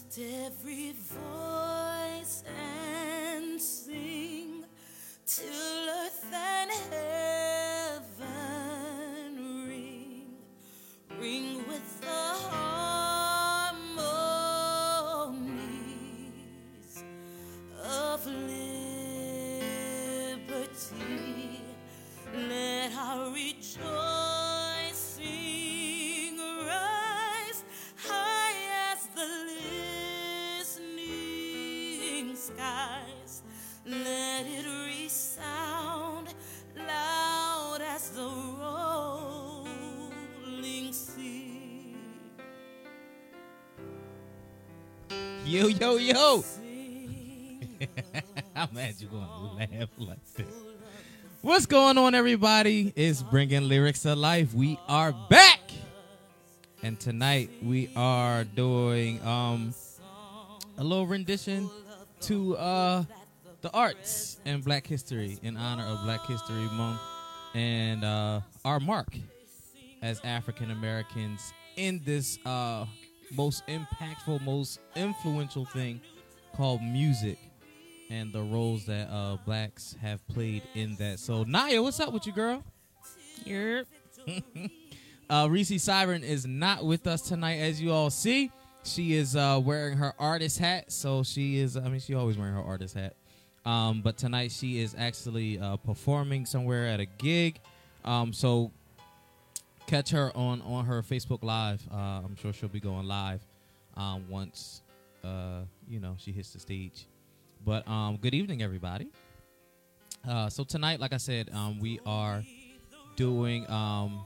lift every voice Yo, yo, yo. I'm mad you're going to laugh like that. What's going on, everybody? It's bringing lyrics to life. We are back, and tonight we are doing um a little rendition to uh the arts and Black History in honor of Black History Month and uh our mark as African Americans in this uh most impactful, most influential thing called music and the roles that uh blacks have played in that. So Naya, what's up with you, girl? Yep. Uh Reese Siren is not with us tonight, as you all see. She is uh wearing her artist hat, so she is I mean she always wearing her artist hat. Um, but tonight she is actually uh performing somewhere at a gig. Um so catch her on on her Facebook live. Uh I'm sure she'll be going live um once uh you know she hits the stage. But um, good evening, everybody. Uh, so tonight, like I said, um, we are doing um,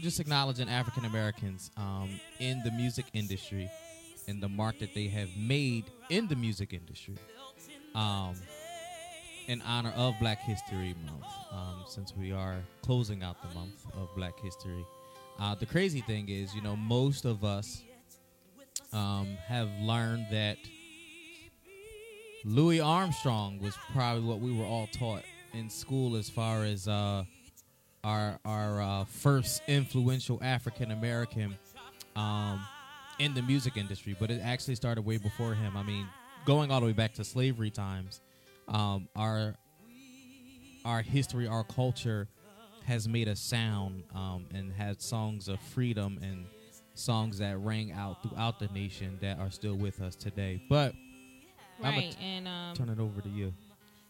just acknowledging African Americans um, in the music industry and the mark that they have made in the music industry um, in honor of Black History Month. Um, since we are closing out the month of Black History, uh, the crazy thing is, you know, most of us um, have learned that Louis Armstrong was probably what we were all taught in school as far as uh, our our uh, first influential African American um, in the music industry, but it actually started way before him. I mean, going all the way back to slavery times, um, our our history, our culture has made a sound um, and had songs of freedom and songs that rang out throughout the nation that are still with us today. But I'ma Right. t- and um turn it over to you.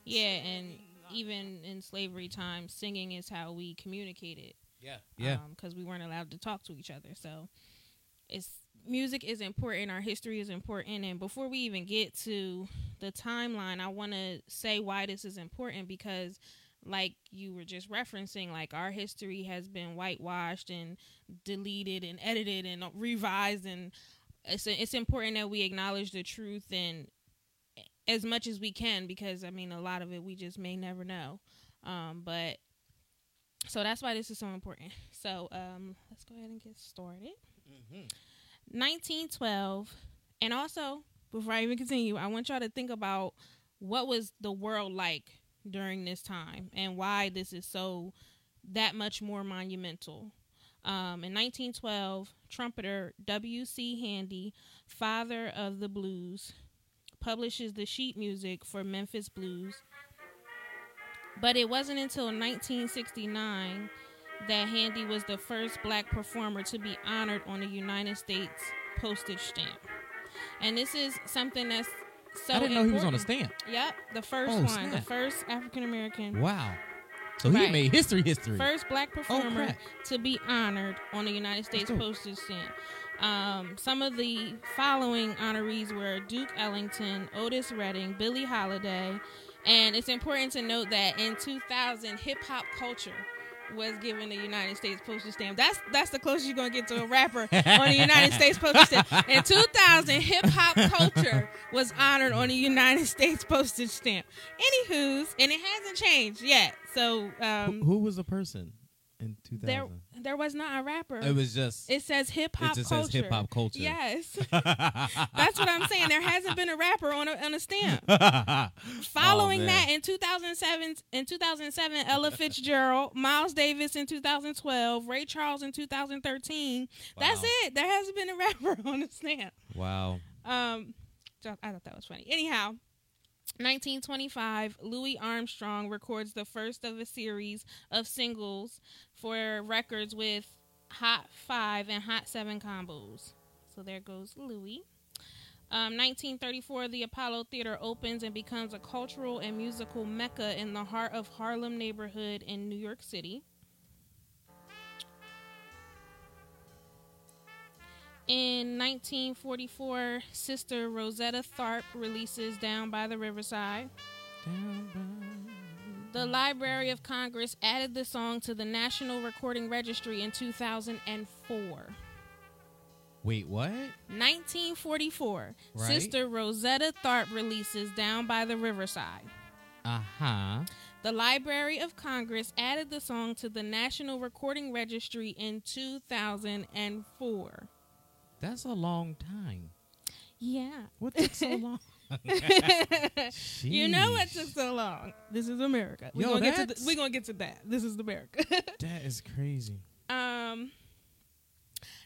yeah, and even in slavery times, singing is how we communicated. Yeah. Yeah. because we weren't allowed to talk to each other. So it's music is important. Our history is important. And before we even get to the timeline, I want to say why this is important because, like you were just referencing, like our history has been whitewashed and deleted and edited and revised, and it's it's important that we acknowledge the truth and as much as we can because I mean a lot of it we just may never know. Um, but so that's why this is so important. So um, let's go ahead and get started. 1912, and also before I even continue, I want y'all to think about what was the world like during this time and why this is so that much more monumental. Um, in 1912, trumpeter W.C. Handy, father of the blues, publishes the sheet music for Memphis Blues. But it wasn't until 1969 that Handy was the first black performer to be honored on a United States postage stamp. And this is something that's so I didn't know he was on a stamp. Yep, the first Oh, one, snap. the first African American, Wow. So he Right. made history, history. first black performer crap. to be honored on a United States postage stamp. Um, some of the following honorees were Duke Ellington, Otis Redding, Billie Holiday, and it's important to note that in 2000, hip hop culture was given the United States postage stamp. That's that's the closest you're gonna get to a rapper on the United States postage stamp. In 2000, hip hop culture was honored on the United States postage stamp. Anywho's, and it hasn't changed yet. So um, who, who was the person in 2000? there there was not a rapper. it was just. It says hip hop culture. It just culture. says hip hop culture. Yes, that's what I'm saying. There hasn't been a rapper on a on a stamp. Following Oh, that, in 2007, in 2007, Ella Fitzgerald, Miles Davis in 2012, Ray Charles in 2013. That's it. There hasn't been a rapper on the stamp. wow. Um, I thought that was funny. Anyhow, 1925, Louis Armstrong records the first of a series of singles for records with Hot 5 and Hot 7 combos. So there goes Louis. Um, 1934, the Apollo Theater opens and becomes a cultural and musical mecca in the heart of Harlem neighborhood in New York City. In 1944, Sister Rosetta Tharpe releases Down by the Riverside. The Library of Congress added the song to the National Recording Registry in 2004. Wait, what? 1944, Right. Sister Rosetta Tharpe releases Down by the Riverside. Uh huh. The Library of Congress added the song to the National Recording Registry in 2004. That's a long time. Yeah. What took so long? You know what took so long? This is America. We're Yo, gonna get to th- we're gonna get to that. This is America. That is crazy. um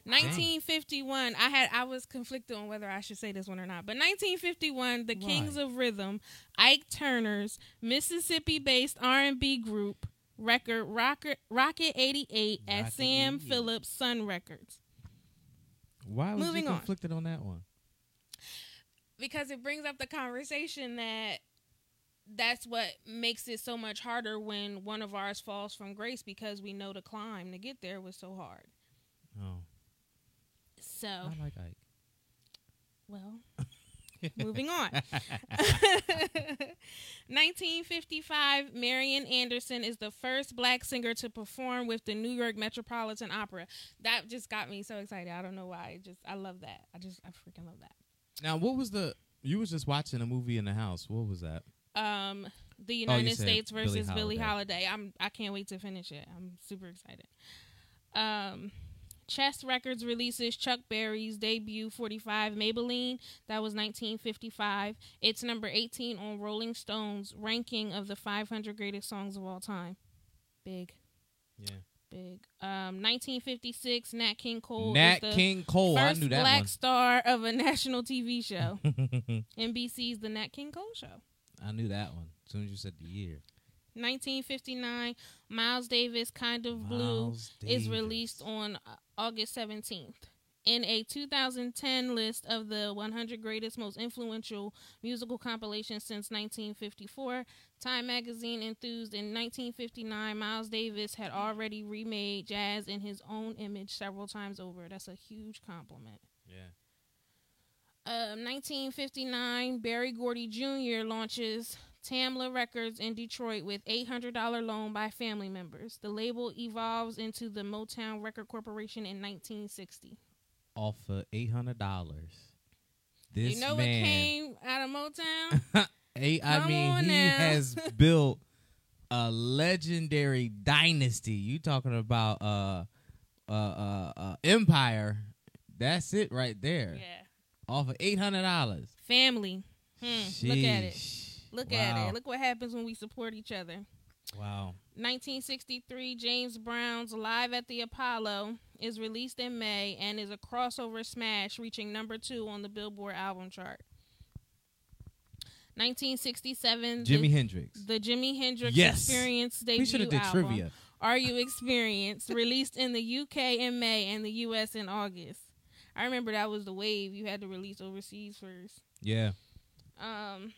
1951 i had i was conflicted on whether i should say this one or not but 1951 the Why? kings of rhythm ike turner's mississippi-based r&b group record rocket rocket 88 at Rocket sam 88. phillips sun records Why was Moving you on. conflicted on that one? because it brings up the conversation that that's what makes it so much harder when one of ours falls from grace because we know the climb to get there was so hard Oh, so I like Ike. well moving on 1955 marian anderson is the first black singer to perform with the new york metropolitan opera that just got me so excited i don't know why It just i love that i just i freaking love that Now, what was the? You was just watching a movie in the house. What was that? um the Oh, United said States versus Billie Holiday. Holiday. I'm I can't wait to finish it. I'm super excited. Um Chess Records releases Chuck Berry's debut 45 Maybelline. That was 1955. It's number 18 on Rolling Stone's ranking of the 500 greatest songs of all time. Big, Yeah. big. Um 1956 Nat King Cole Nat King Cole. I knew that black one. star of a national TV show. NBC's The Nat King Cole Show. I knew that one. As soon as you said the year. 1959, Miles Davis, Kind of Blue, Miles is released on uh, August 17th. In a 2010 list of the 100 greatest, most influential musical compilations since 1954, Time magazine enthused in 1959 Miles Davis had already remade jazz in his own image several times over. That's a huge compliment. Yeah. Um, 1959, Berry Gordy Jr. launches Tamla Records in Detroit with $800 loan by family members. The label evolves into the Motown Record Corporation in 1960. Off hundred dollars. This you know man. what came out of Motown? Hey, I Come mean, he now. has built a legendary dynasty. You talking about uh, uh, uh, uh, empire? That's it right there. yeah. Off of eight hundred dollars. Family. Hmm, look at it. Look at it. Look what happens when we support each other. Wow. 1963, James Brown's Live at the Apollo is released in May and is a crossover smash, reaching number two on the Billboard album chart. 1967, Jimi the, Hendrix. the Jimi Hendrix Yes. Experience We debut should have did album. trivia. Are You Experienced, released in the UK in May and the US in August. I remember that was the wave. You had to release overseas first. Yeah. Um,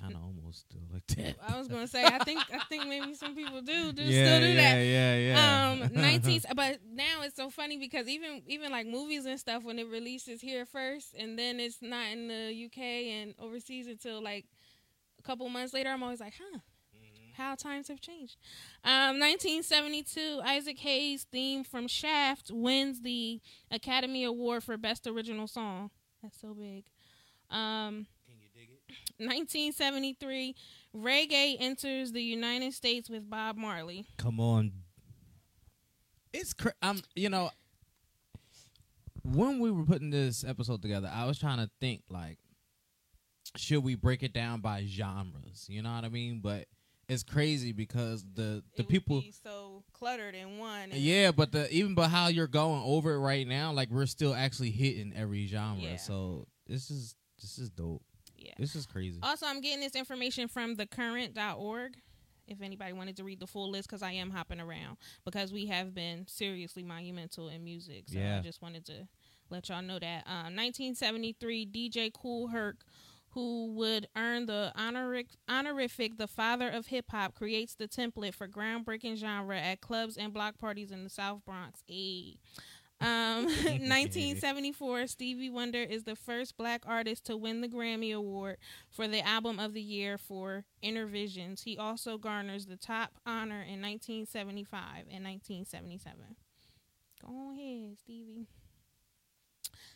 Kind of almost still like that. I was gonna say, I think, I think maybe some people do do yeah, still do yeah, that. yeah, yeah. um 19 but now it's so funny because even even like movies and stuff when it releases here first and then it's not in the uk and overseas until like a couple months later i'm always like huh how times have changed um 1972 isaac hayes theme from shaft wins the academy award for best original song that's so big um 1973 reggae enters the united states with bob marley Come on. It's cr- I'm um, you know when we were putting this episode together, I was trying to think like should we break it down by genres? You know what I mean? But it's crazy because the the it people be so cluttered in one. and- Yeah, but the even but how you're going over it right now, like we're still actually hitting every genre. Yeah. So this is this is dope. Yeah. This is crazy. Also, I'm getting this information from thecurrent.org. If anybody wanted to read the full list, because I am hopping around, because we have been seriously monumental in music. So Yeah. I just wanted to let y'all know that. Um, 1973, DJ Kool Herc, who would earn the honorific, honorific the father of hip hop, creates the template for groundbreaking genre at clubs and block parties in the South Bronx. Ayy. Um, 1974, Stevie Wonder is the first black artist to win the Grammy Award for the Album of the Year for Innervisions. He also garners the top honor in 1975 and 1977. Go ahead, Stevie.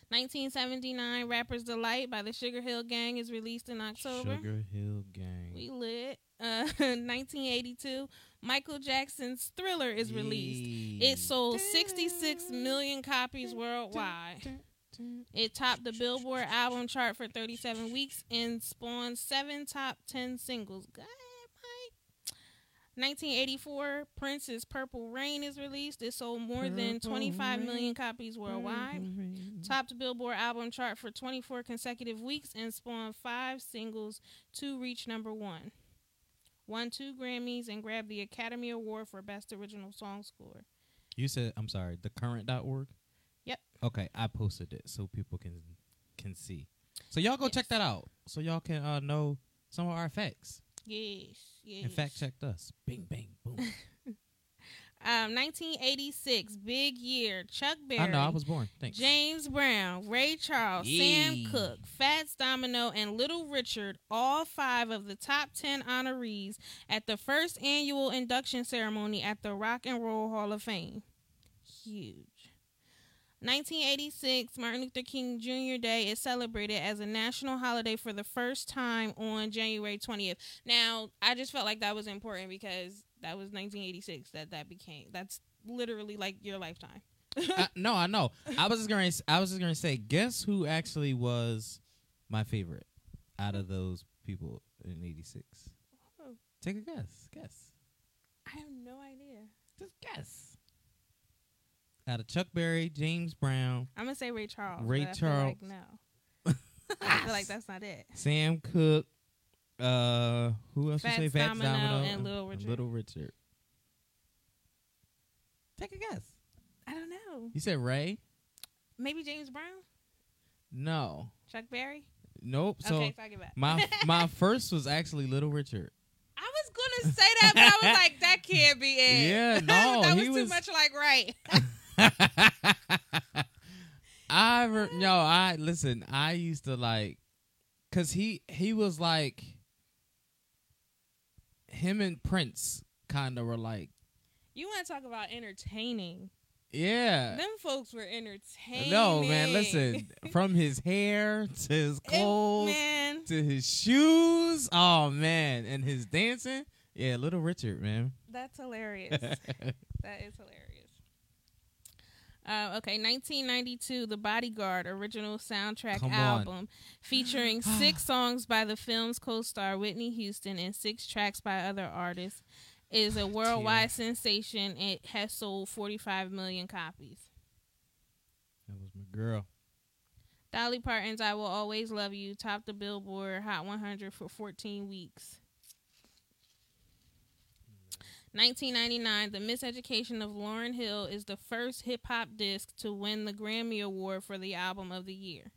1979, Rapper's Delight by the Sugar Hill Gang is released in October. Sugar Hill Gang. We lit. Uh, 1982, Michael Jackson's Thriller is released. It sold 66 million copies worldwide. It topped the Billboard album chart for 37 weeks and spawned seven top 10 singles. Go ahead, Mike. 1984, Prince's Purple Rain is released. It sold more than 25 million copies worldwide. Topped the Billboard album chart for 24 consecutive weeks and spawned five singles to reach number one. Won two Grammys and grabbed the Academy Award for Best Original Song Score. You said I'm sorry. The current.org. Yep. Okay, I posted it so people can can see. So y'all go check that out. So y'all can uh, know some of our facts Yes, yes. and fact checked us. Bing bang boom. Um, 1986, big year. Chuck Berry. I know I was born. Thanks. James Brown, Ray Charles, Sam Cooke, Fats Domino, and Little Richard, all five of the top 10 honorees at the first annual induction ceremony at the Rock and Roll Hall of Fame. Huge. 1986, Martin Luther King Jr. Day is celebrated as a national holiday for the first time on January 20th. Now, I just felt like that was important because that was 1986 that that became. That's literally like your lifetime. I, no, I know. I was just gonna. s- I was just gonna say. Guess who actually was my favorite out of those people in '86? Who? Take a guess. Guess. I have no idea. Just guess. Out of Chuck Berry, James Brown, I'm gonna say Ray Charles. Ray but I feel Charles. Like no. I feel like that's not it. Sam Cooke. Uh, who else Fats you say? Fats Domino Domino and Little Richard. Little Richard. Take a guess. I don't know. You said Ray? Maybe James Brown, No. Chuck Berry. Nope. So okay, so I get back. my my first was actually Little Richard. I was gonna say that, but I was like, that can't be it. Yeah, no, that was he too was- much like right. I re- no, I listen. I used to like, cause he he was like, him and Prince kind of were like, You want to talk about entertaining? yeah. Them folks were entertaining. No man, listen. From his hair to his clothes man, to his shoes, oh man, and his dancing. Yeah, Little Richard, man. that's hilarious. That is hilarious. Uh, okay, 1992, The Bodyguard original soundtrack Come on. album featuring six songs by the film's co-star Whitney Houston and six tracks by other artists is a worldwide sensation. It has sold 45 million copies. That was my girl. Dolly Parton's "I Will Always Love You" topped the Billboard Hot 100 for 14 weeks. 1999, The Miseducation of Lauryn Hill is the first hip hop disc to win the Grammy Award for the Album of the Year.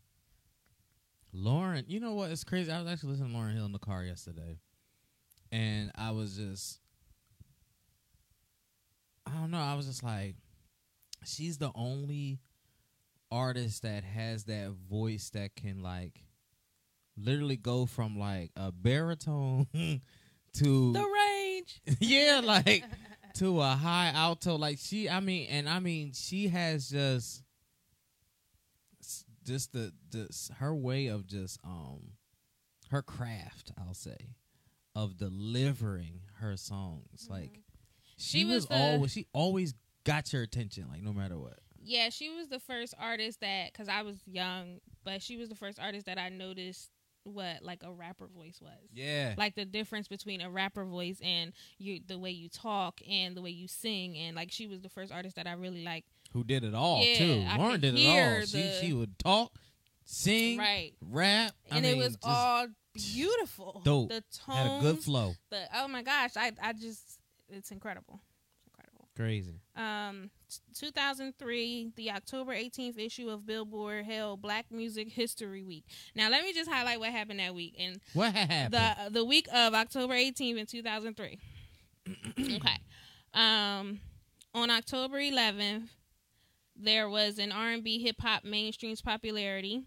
Lauryn, you know what? It's crazy. I was actually listening to Lauryn Hill in the car yesterday, and I was just, I don't know. I was just like, she's the only artist that has that voice that can like, literally go from like a baritone to The Yeah, like to a high alto. Like she, I mean, and I mean, she has just, just the this her way of just um, her craft. I'll say, of delivering her songs. Like she, She was, was the- always she always got your attention. Like no matter what. Yeah, she was the first artist that, because I was young, but she was the first artist that I noticed what like a rapper voice was. Yeah. Like the difference between a rapper voice and you the way you talk and the way you sing and like she was the first artist that I really like. Who did it all Yeah, too? I Lauryn did it all. She the- she would talk, sing, Right. rap, I And mean, it was all beautiful. dope. The tone had a good flow. the oh my gosh, I I just it's incredible. It's incredible. Crazy. Um, 2003, the October 18th issue of Billboard held Black Music History Week. Now, let me just highlight what happened that week. And What happened? the the week of October 18th in 2003. okay. Um, on October 11th, there was an R&B hip hop mainstream's popularity.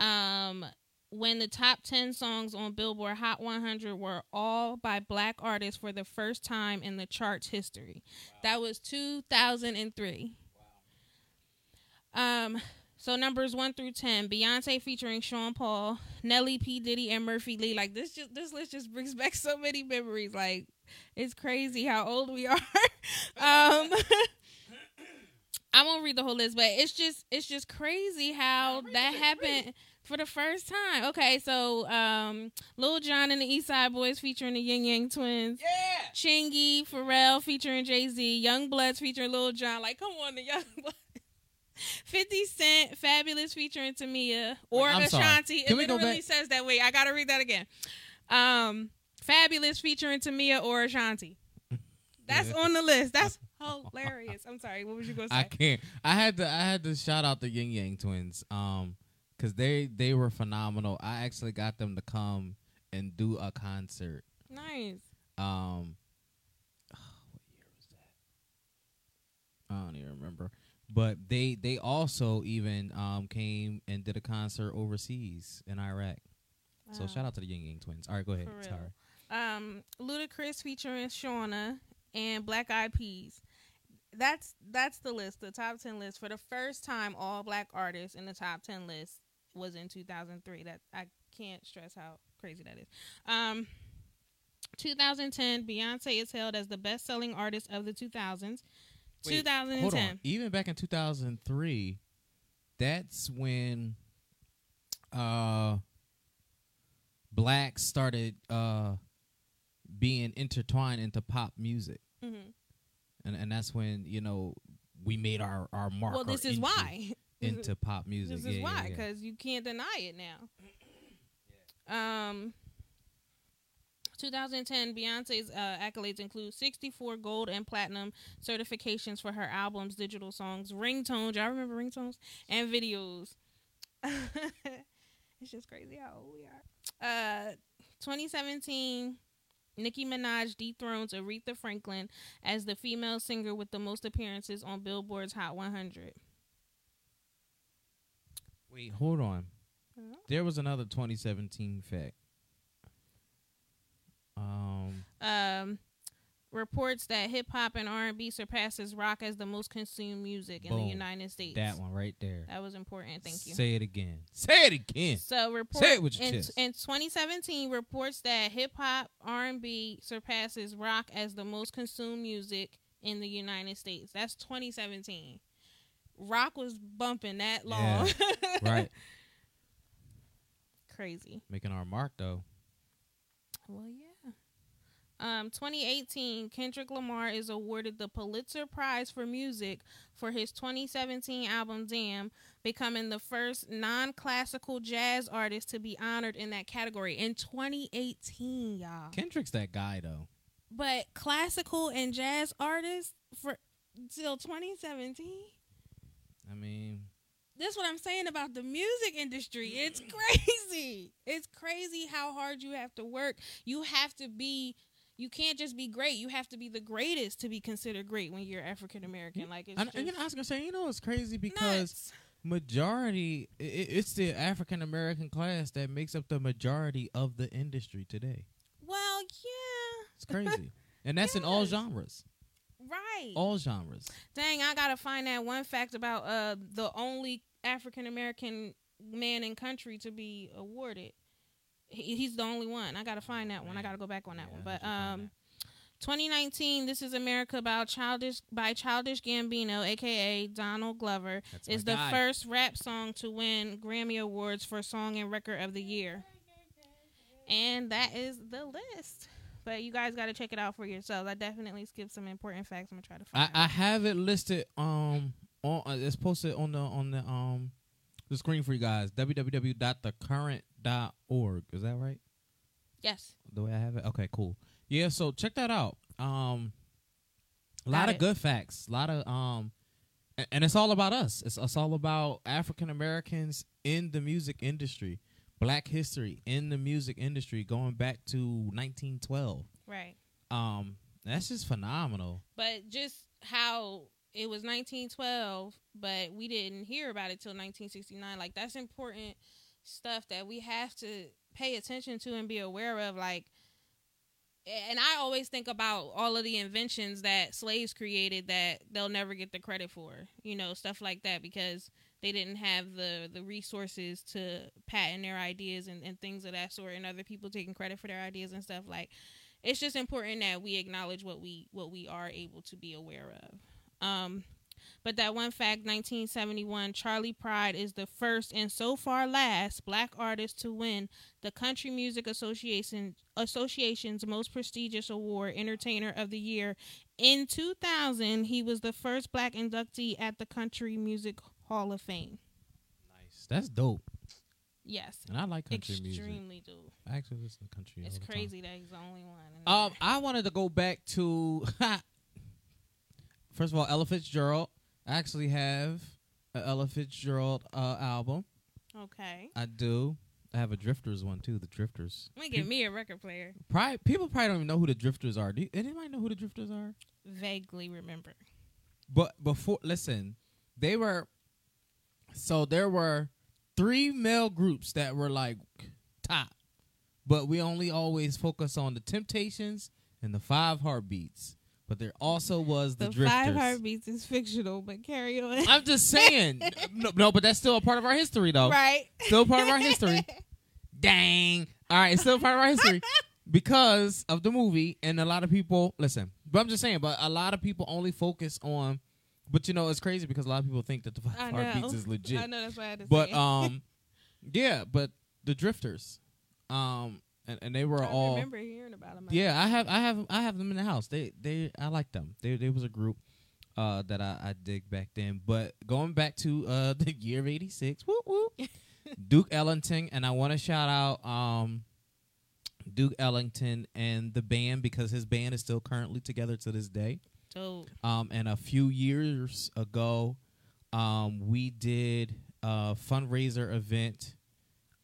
Um, when the top 10 songs on Billboard Hot 100 were all by black artists for the first time in the chart's history. That was 2003. Um so numbers 1 through 10, Beyonce featuring Sean Paul, Nelly P Diddy and Murphy Lee. Like this just this list just brings back so many memories. Like it's crazy how old we are. um I won't read the whole list, but it's just it's just crazy how that happened for the first time. Okay, so um Lil Jon and the East Side Boys featuring the Yin Yang Twins. yeah. Chingy, Pharrell featuring Jay Z, Young Bloods featuring Lil Jon. Like, come on, the Young Bloods. 50 Cent, Fabolous featuring Tamia, or I'm. Ashanti. Can it we go literally says that. Wait, I gotta read that again. Um, Fabolous featuring Tamia or Ashanti. That's on the list. That's hilarious. I'm sorry. What was you gonna say? I can't. I had to. I had to shout out the Yin Yang Twins. Um, because they they were phenomenal. I actually got them to come and do a concert. nice. Um, what year was that? I don't even remember. But they they also even um came and did a concert overseas in Iraq. So shout out to the Yin Yang Twins. All right, go ahead. Sorry. um Ludacris featuring Shawnna and Black Eyed Peas. That's that's the list, the top ten list for the first time. All black artists in the top ten list was in 2003. That I can't stress how crazy that is. Um, 2010, Beyonce is hailed as the best-selling artist of the 2000s. Wait, 2010. Hold on. Even back in 2003, that's when uh blacks started uh being intertwined into pop music. Mhm. And and that's when, you know, we made our our mark. Well, this is entry why. Into pop music. This yeah, is yeah, why, yeah. because you can't deny it now. Um, 2010, Beyonce's uh, accolades include 64 gold and platinum certifications for her albums, digital songs, ringtones. Y'all remember ringtones and videos. it's just crazy how old we are. Uh, 2017. Nicki Minaj dethrones Aretha Franklin as the female singer with the most appearances on Billboard's Hot 100. Wait, hold on. There was another 2017 fact. Um, um, reports that hip hop and R and B surpasses rock as the most consumed music in the United States. that one right there. That was important. Thank you. Say it again. Say it again. So report Say it with your in, chest. in 2017 reports that hip hop R and B surpasses rock as the most consumed music in the United States. That's 2017. Rock was bumping that long. right. Crazy. Making our mark though. Well, yeah. Um, 2018, Kendrick Lamar is awarded the Pulitzer Prize for Music for his 2017 album Damn, becoming the first non classical jazz artist to be honored in that category in 2018, y'all. Kendrick's that guy though. But classical and jazz artists for till 2017? I mean, This what I'm saying about the music industry. It's crazy. It's crazy how hard you have to work. You have to be you can't just be great. You have to be the greatest to be considered great when you're African American. Like it's and, just you know, I was gonna say, you know, it's crazy because nuts. majority, i- i it's the African American class that makes up the majority of the industry today. Well, yeah. It's crazy, and that's in all genres, Right. all genres. Dang, I gotta find that one fact about uh the only African American man in country to be awarded. He, he's the only one. I gotta find that one. I gotta go back on that Yeah, one. But need you to find um, 2019, This Is America about Childish by Childish Gambino, aka Donald Glover, That's is the guy. first rap song to win Grammy Awards for Song and Record of the Year. And that is the list. But you guys got to check it out for yourselves. I definitely skipped some important facts. I'm gonna try to find. I out. have it listed um on uh, it's posted on the on the um the screen for you guys www.thecurrent.org is that right yes. the way I have it okay cool yeah so check that out um a lot of good facts a lot of um a- and it's all about us it's, it's all about African Americans in the music industry black history in the music industry going back to 1912 Right. um that's just phenomenal But just how it was 1912, but we didn't hear about it till 1969. Like that's important stuff that we have to pay attention to and be aware of. Like, and I always think about all of the inventions that slaves created that they'll never get the credit for. You know, stuff like that because they didn't have the the resources to patent their ideas and, and things of that sort, and other people taking credit for their ideas and stuff like it's just important that we acknowledge what we what we are able to be aware of. Um, but that one fact, 1971, Charley Pride is the first and so far last black artist to win the Country Music Association Association's most prestigious award, Entertainer of the Year. In 2000, he was the first black inductee at the Country Music Hall of Fame. nice that's dope Yes, and I like country music extremely dope. I actually listen to country. It's the time. crazy that he's the only one. Um. I wanted to go back to first of all, Ella Fitzgerald. I actually have an Ella Fitzgerald uh, album. okay. I do. I have a Drifters one too. The Drifters. Let me get me a record player. Probably, people probably don't even know who the Drifters are. Do you, anybody know who the Drifters are? Vaguely remember. But before, listen, they were. So there were three male groups that were like top, but we only always focus on the Temptations and the Five Heartbeats. But there also was the, The, Drifters. five heartbeats is fictional, but carry on. I'm just saying. no, no, but that's still a part of our history, though. right. Still part of our history. Dang. All right, it's still part of our history because of the movie, and a lot of people listen. But I'm just saying, but a lot of people only focus on. But you know, it's crazy because a lot of people think that the Five. Heartbeats is legit. I know that's why I had to But say. um, yeah, but the Drifters, um, and, and they were I all remember hearing about them. yeah, I have, I have, I have them in the house. They, they, I like them. They, they was a group uh, that I, I dig back then. But going back to uh, the year of '86, whoop whoop, Duke Ellington, and I want to shout out um, Duke Ellington and the band because his band is still currently together to this day. So Um, and a few years ago, um, we did a fundraiser event,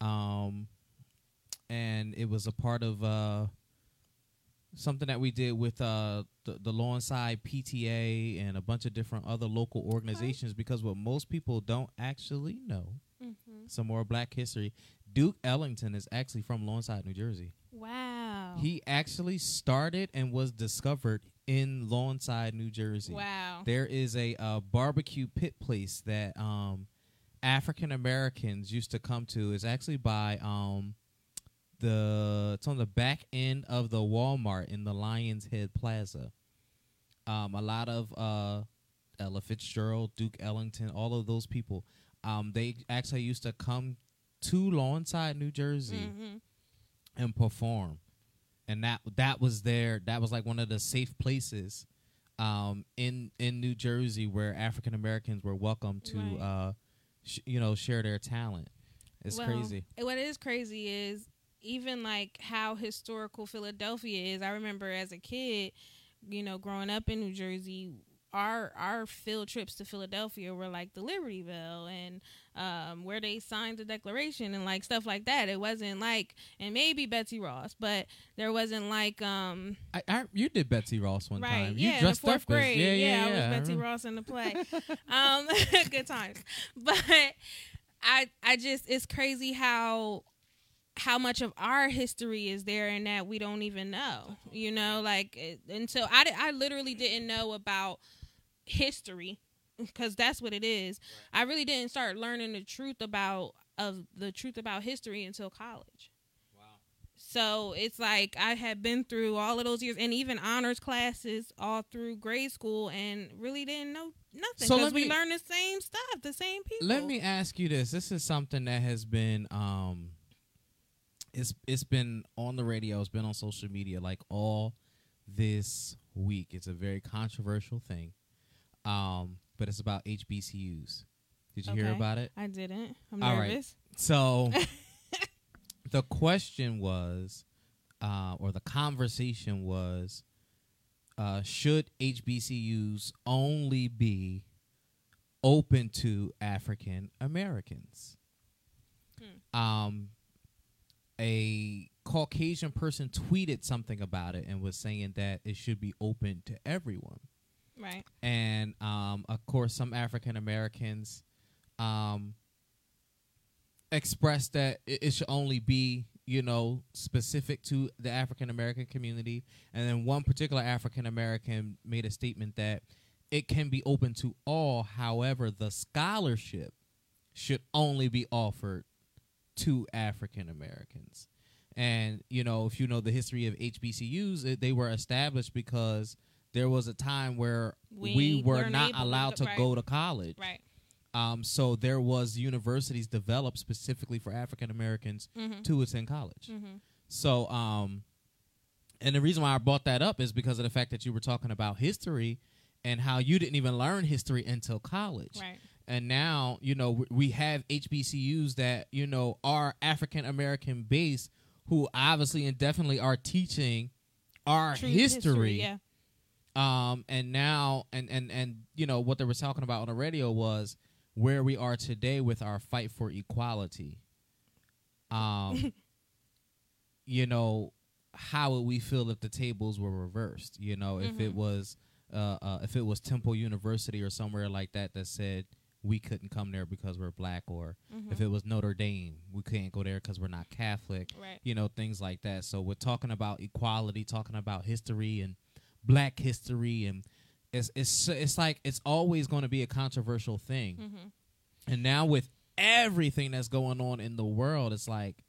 um, and it was a part of uh, something that we did with uh, the, the Lawnside PTA and a bunch of different other local organizations. Because what most people don't actually know, mhm. some more Black history. Duke Ellington is actually from Lawnside, New Jersey. wow. He actually started and was discovered in Lawnside, New Jersey. wow. There is a uh, barbecue pit place that um, African Americans used to come to. It's actually by um, the it's on the back end of the Walmart in the Lions Head Plaza. Um, a lot of uh, Ella Fitzgerald, Duke Ellington, all of those people. Um, they actually used to come to Lawnside, New Jersey Mhm. and perform. And that that was there. That was like one of the safe places um, in in New Jersey where African Americans were welcome to Right. uh, sh- you know share their talent. It's Well, crazy. What is crazy is even like how historical Philadelphia is. I remember as a kid, you know, growing up in New Jersey, our our field trips to Philadelphia were like the Libertyville and um, where they signed the Declaration and like stuff like that. It wasn't like and maybe Betsy Ross, but there wasn't like um I, I you did Betsy Ross one right time. You yeah in the dressed fourth grade as yeah yeah yeah. I was Betsy. Ross in the play um good times but I I just it's crazy how how much of our history is there and that we don't even know you know like until I, I literally didn't know about history because that's what it is i really didn't start learning the truth about of the truth about history until college So it's like I had been through all of those years and even honors classes all through grade school and really didn't know nothing So because let we me- learned the same stuff, the same people. Let me ask you this. This is something that has been um it's it's been on the radio, it's been on social media like all this week. It's a very controversial thing. Um but it's about HBCUs. Did you hear about it? I didn't. I'm All right. nervous. So the question was uh or the conversation was uh should HBCUs only be open to African Americans? Um a Caucasian person tweeted something about it and was saying that it should be open to everyone Right. and um, of course some African Americans um, expressed that it, it should only be you know specific to the African American community, and then one particular African American made a statement that it can be open to all. However, the scholarship should only be offered to African Americans. And you know, if you know the history of HBCUs, it, they were established because there was a time where we, We were not able to allowed to right. go to college. Right. Um, so there was universities developed specifically for African Americans Mhm. to attend college. Mhm. So, um, and the reason why I brought that up is because of the fact that you were talking about history and how you didn't even learn history until college. Right. And now, you know, we have HBCUs that, you know, are African American based who obviously and definitely are teaching our True history. Yeah. Um, and now, and, and, and, you know, what they were talking about on the radio was where we are today with our fight for equality. Um, you know, how would we feel if the tables were reversed? You know, if it Mhm. was, uh, uh, if it was Temple University or somewhere like that that said we couldn't come there because we're black, or Mhm. if it was Notre Dame, we can't go there because we're not Catholic Right. you know things like that so we're talking about equality talking about history and black history and it's it's it's like it's always going to be a controversial thing. Mhm. and now with everything that's going on in the world it's like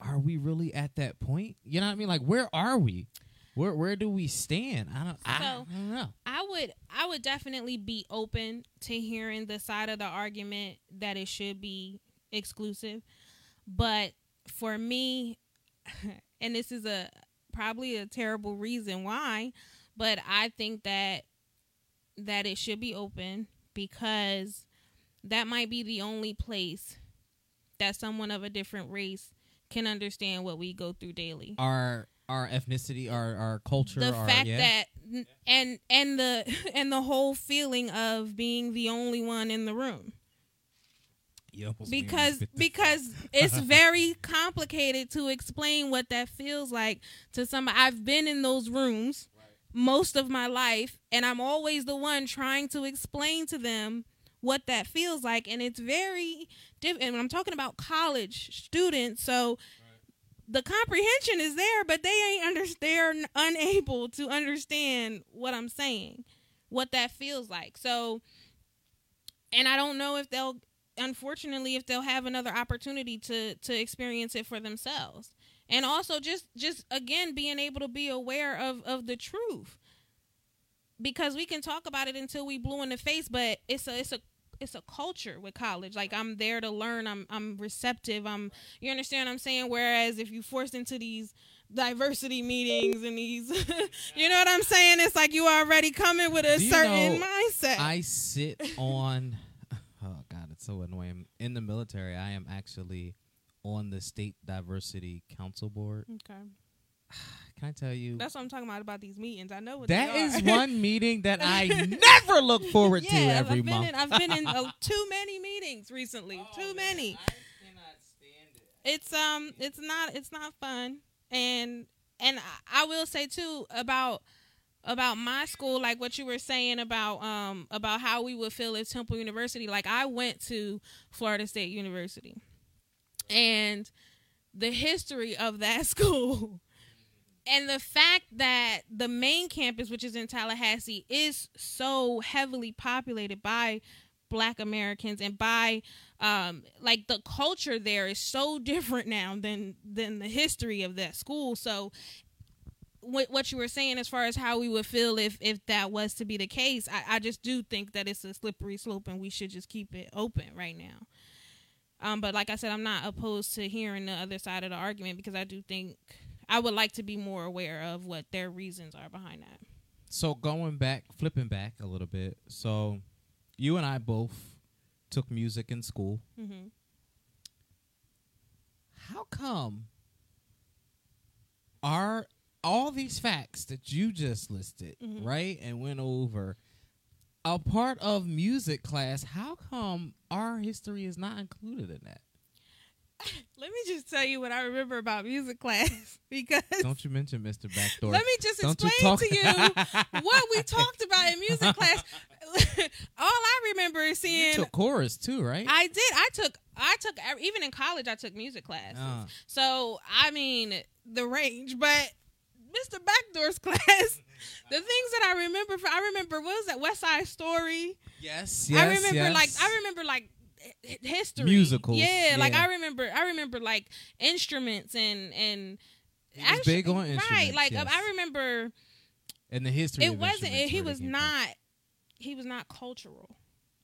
are we really at that point? You know what i mean? Like where are we? Where where do we stand? I don't, I, So- I don't know. I would I would definitely be open to hearing the side of the argument that it should be exclusive. But for me and this is a probably a terrible reason why, but I think that that it should be open because that might be the only place that someone of a different race can understand what we go through daily. Our our ethnicity our our culture the our, fact yeah. that and and the and the whole feeling of being the only one in the room. You almost made me because because it's very complicated to explain what that feels like to somebody. I've been in those rooms most of my life and I'm always the one trying to explain to them what that feels like and it's very different and I'm talking about college students so the comprehension is there but they ain't under they're unable to understand what I'm saying what that feels like. So and I don't know if they'll unfortunately if they'll have another opportunity to to experience it for themselves and also just just again being able to be aware of of the truth. Because we can talk about it until we blue in the face but it's a it's a it's a culture with college. Like i'm there to learn. I'm i'm receptive. I'm you understand what i'm saying? Whereas if you forced into these diversity meetings and these you know what i'm saying? It's like you already coming with a Do you certain know, mindset. I sit on. Oh God, it's so annoying. In the military, I am actually on the state diversity council board. okay Can I tell you? That's what I'm talking about about these meetings. I know what That is one meeting that I never look forward to every I've been month. in I've been in uh, too many meetings recently. Oh, too many. I cannot stand it. It's um it's not it's not fun. And and I, I will say too about about my school like what you were saying about um about how we would feel at Temple University. Like I went to Florida State University. And the history of that school. And the fact that the main campus which is in Tallahassee is so heavily populated by black americans and by um like the culture there is so different now than than the history of that school. So what what you were saying as far as how we would feel if if that was to be the case i, I just do think that it's a slippery slope and we should just keep it open right now um but like i said i'm not opposed to hearing the other side of the argument because i do think i would like to be more aware of what their reasons are behind that So going back, flipping back a little bit. So you and I both took music in school. mm-hmm. How come are all these facts that you just listed, Mhm. right, and went over a part of music class? How come our history is not included in that? let me just tell you what i remember about music class because Don't you mention Mr. Backdoor? let me just Don't you explain talk- to you what we talked about in music class all i remember is seeing you took chorus too, right? I did. I took. I took. Even in college, I took music classes. Uh, So I mean the range, but Mr. Backdoor's class. The things that I remember, for, I remember what was that West Side Story. yes, I remember yes. like I remember like h- history Musicals, Yeah, like. I remember. I remember like instruments and and. He was big on instruments. right? Like yes. I remember, and the history. it of wasn't. instruments, He was came from. not. He was not cultural.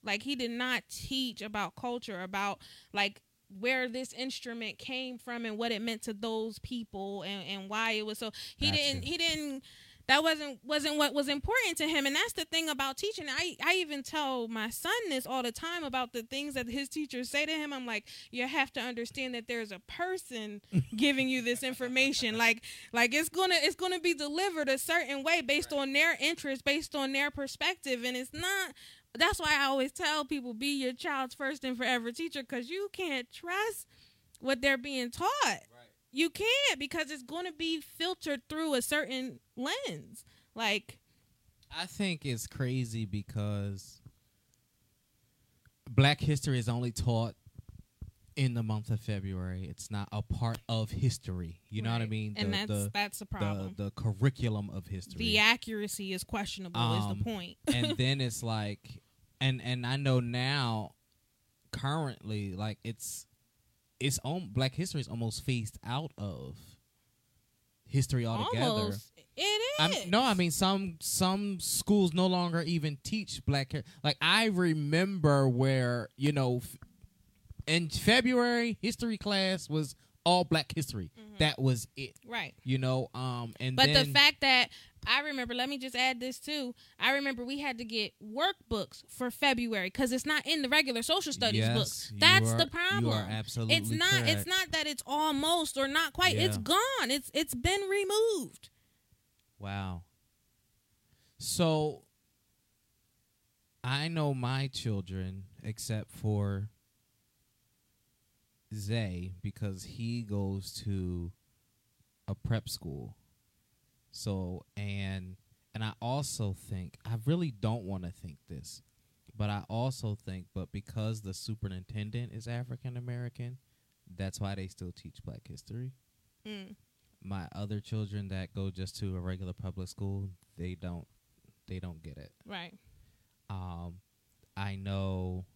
Like he did not teach about culture, about like where this instrument came from and what it meant to those people and, and why it was so he Gotcha. didn't he didn't that wasn't wasn't what was important to him. And that's the thing about teaching. I i even tell my son this all the time about the things that his teachers say to him. I'm like you have to understand that there's a person giving you this information. Like like it's gonna it's gonna be delivered a certain way based on their interest based on their perspective. And it's not that's why i always tell people be your child's first and forever teacher because you can't trust what they're being taught. You can't because it's going to be filtered through a certain lens like I think it's crazy because Black history is only taught in the month of February. It's not a part of history. You know what I right. mean? and The- that's the, that's the problem the the curriculum of history. the accuracy is questionable is Um, the point and then it's like and and I know now currently like it's it's on black history is almost phased out of history altogether. almost it I'm, no, I mean some some schools no longer even teach black hair. Like I remember where you know f- in February history class was all black history. That was it. right You know, um, and Mm-hmm. but then the fact that I remember, let me just add this too. I remember we had to get workbooks for February because it's not in the regular social studies Yes, book. you That's are- the problem. absolutely It's not. correct. It's not that it's almost or not quite. it's gone. It's it's been removed. Wow. So I know my children, except for Zay, because he goes to a prep school. So and and I also think I really don't want to think this, but I also think but because the superintendent is African American, that's why they still teach black history Mm. My other children that go just to a regular public school, they don't they don't get it. Right. Um I know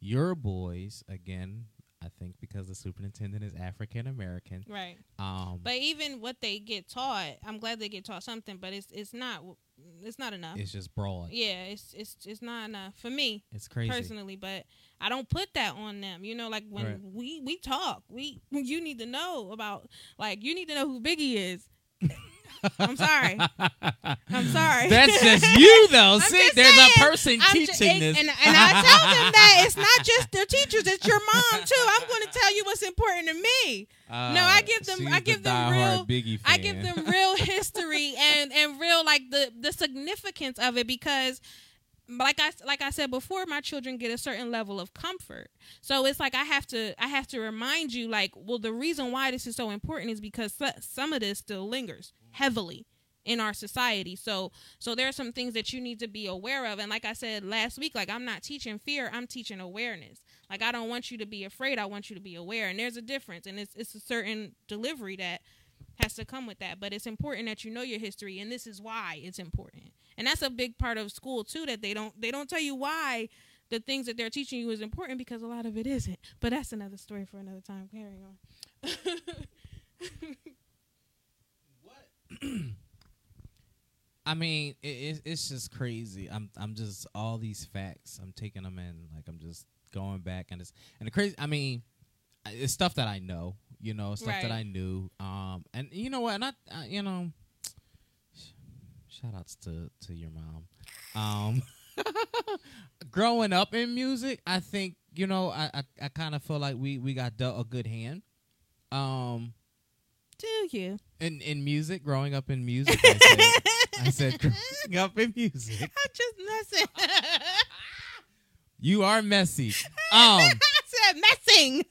your boys again, I think because the superintendent is African American. Right. Um But even what they get taught, I'm glad they get taught something, but it's it's not it's not enough. it's just broad. yeah, it's it's it's not enough for me It's crazy. personally. But I don't put that on them. You know, like when Right. we we talk, we you need to know about like you need to know who Biggie is. I'm sorry. I'm sorry. That's just you though. See, there's saying. a person I'm teaching this. and, and I tell them that it's not just their teachers; it's your mom too. I'm going to tell you what's important to me. Uh, no, I give them- I give the them real- Biggie I give them real history and and real like the the significance of it because like I like I said before my children get a certain level of comfort. So it's like I have to I have to remind you like well the reason why this is so important is because some of this still lingers heavily in our society. So so there are some things that you need to be aware of and like I said last week like I'm not teaching fear, I'm teaching awareness. Like I don't want you to be afraid, I want you to be aware and there's a difference and it's it's a certain delivery that has to come with that. But it's important that you know your history, and this is why it's important. And that's a big part of school too that they don't they don't tell you why the things that they're teaching you is important because a lot of it isn't. But that's another story for another time. Carry on. What? I mean, it, it, it's just crazy. I'm I'm just all these facts. I'm taking them in. Like I'm just going back and it's and the crazy. I mean, it's stuff that I know. You know, stuff that I knew. Um, and you know what? Not uh, you know. Shout outs to to your mom. Um, growing up in music, I think you know I I, I kind of feel like we we got dealt a good hand. Um, Do you? in in music, growing up in music, I said, I said growing up in music. I'm just messing. You are messy. Um, I said messing.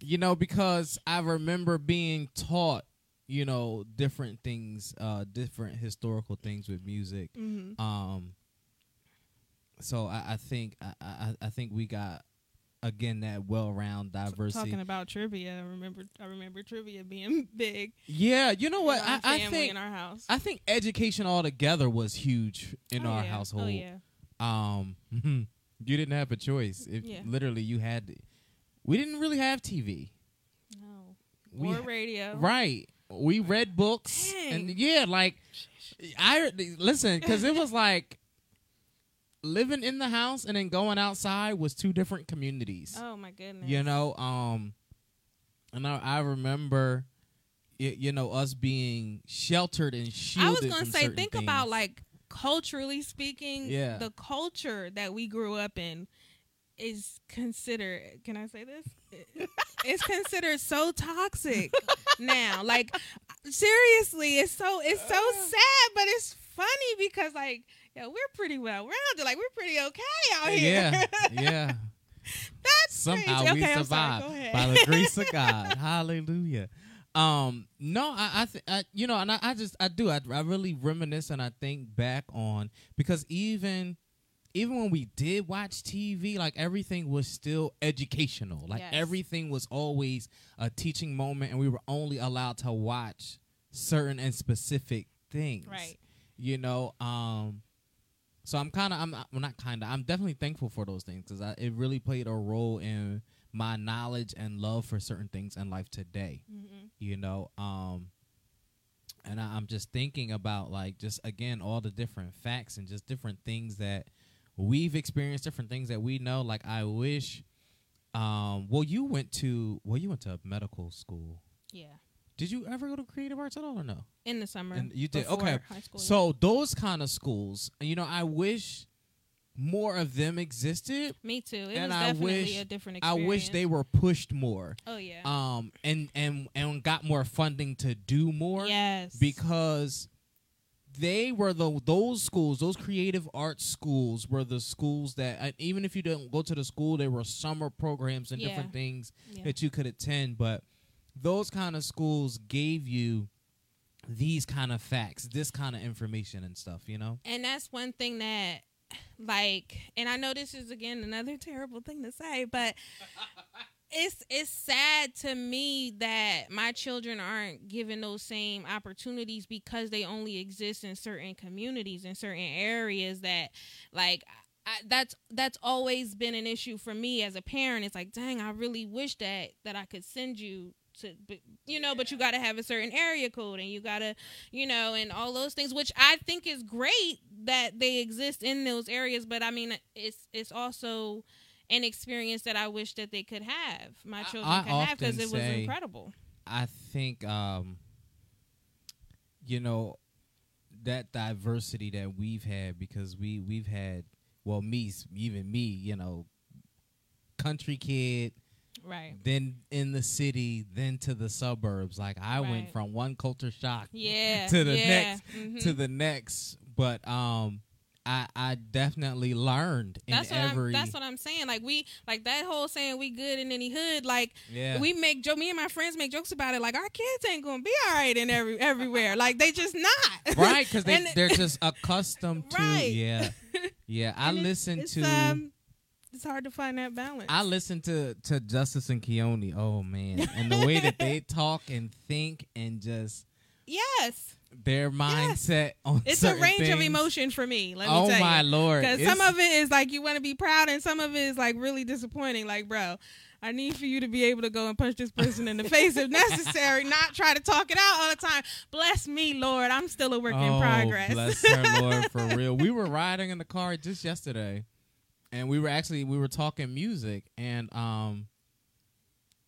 you know, because I remember being taught, you know, different things, uh, different historical things with music. hmm Um, so I, I think I, I I think we got again that well round diversity. Talking about trivia, I remember I remember trivia being big. yeah, you know what? I, I think in our house. I think education altogether was huge in Oh, our yeah. household. Oh yeah. Um, you didn't have a choice. If Yeah. literally you had, we didn't really have TV. No. We or ha- radio. Right. We read books and yeah, like I listen because it was like living in the house and then going outside was two different communities. Oh my goodness. You know, um, and I, I remember, y- you know, us being sheltered and shielded. I was gonna say, think things. about like culturally speaking, Yeah. the culture that we grew up in is considered. Can I say this? It's considered so toxic now. Like seriously, it's so it's so Uh. sad, but it's funny because like. Yeah, we're pretty well rounded. Like we're pretty okay out here. Yeah, yeah. That's Somehow crazy. we Okay, I'm sorry. survived by the grace of God. Hallelujah. Um, no, I, I, th- I you know, and I, I just, I do, I, I really reminisce and I think back on because even, even when we did watch TV, like everything was still educational. Like Yes. everything was always a teaching moment, and we were only allowed to watch certain and specific things. Right. You know, um, so I'm kind of, I'm not, well, not kind of, I'm definitely thankful for those things because it really played a role in my knowledge and love for certain things in life today. Mhm. You know, um, and I, I'm just thinking about like just again all the different facts and just different things that we've experienced, different things that we know. Like I wish, um, well, you went to, well, you went to medical school. Yeah. Did you ever go to creative arts at all or no? In the summer. And you did okay. High school, yeah. So those kind of schools, you know, I wish more of them existed. me too. It and was I definitely wish- a different I wish they were pushed more. Oh yeah. Um and and and got more funding to do more yes. because they were the those schools, those creative arts schools were the schools that even if you didn't go to the school, there were summer programs and Yeah. different things Yeah. that you could attend, but those kind of schools gave you these kind of facts, this kind of information and stuff, you know? and that's one thing that like and i know this is again another terrible thing to say but it's it's sad to me that my children aren't given those same opportunities because they only exist in certain communities in certain areas that like I, that's that's always been an issue for me as a parent it's like dang i really wish that that i could send you to but, you know but you got to have a certain area code and you got to you know, and all those things, which I think is great that they exist in those areas. But I mean, it's it's also an experience that I wish that they could have. My children I could have because it was incredible. I think um you know that diversity that we've had because we we've had well me even me, you know, country kid, Right. then in the city, then to the suburbs. Like I went from one culture shock Yeah. to the yeah, next mhm. to the next, but um I I definitely learned in That's what every I'm. That's what I'm saying. Like we, like that whole saying we good in any hood. Like yeah. we make joke. Me and my friends make jokes about it. Like our kids ain't gonna be all right in every everywhere. Like they just not. right because they they're just accustomed to Right. yeah yeah i And listen it's, to Um, it's hard to find that balance. i listen to to justice and keone oh man and the way that they talk and think and just yes. Their mindset on It's a range of emotion for me. Let me oh tell my lord! Because some of it is like you want to be proud, and some of it is like really disappointing. Like, bro, I need for you to be able to go and punch this person in the face if necessary, not try to talk it out all the time. Bless me, Lord. I'm still a work in oh, progress. Bless her, Lord, for real. We were riding in the car just yesterday, and we were actually we were talking music, and um,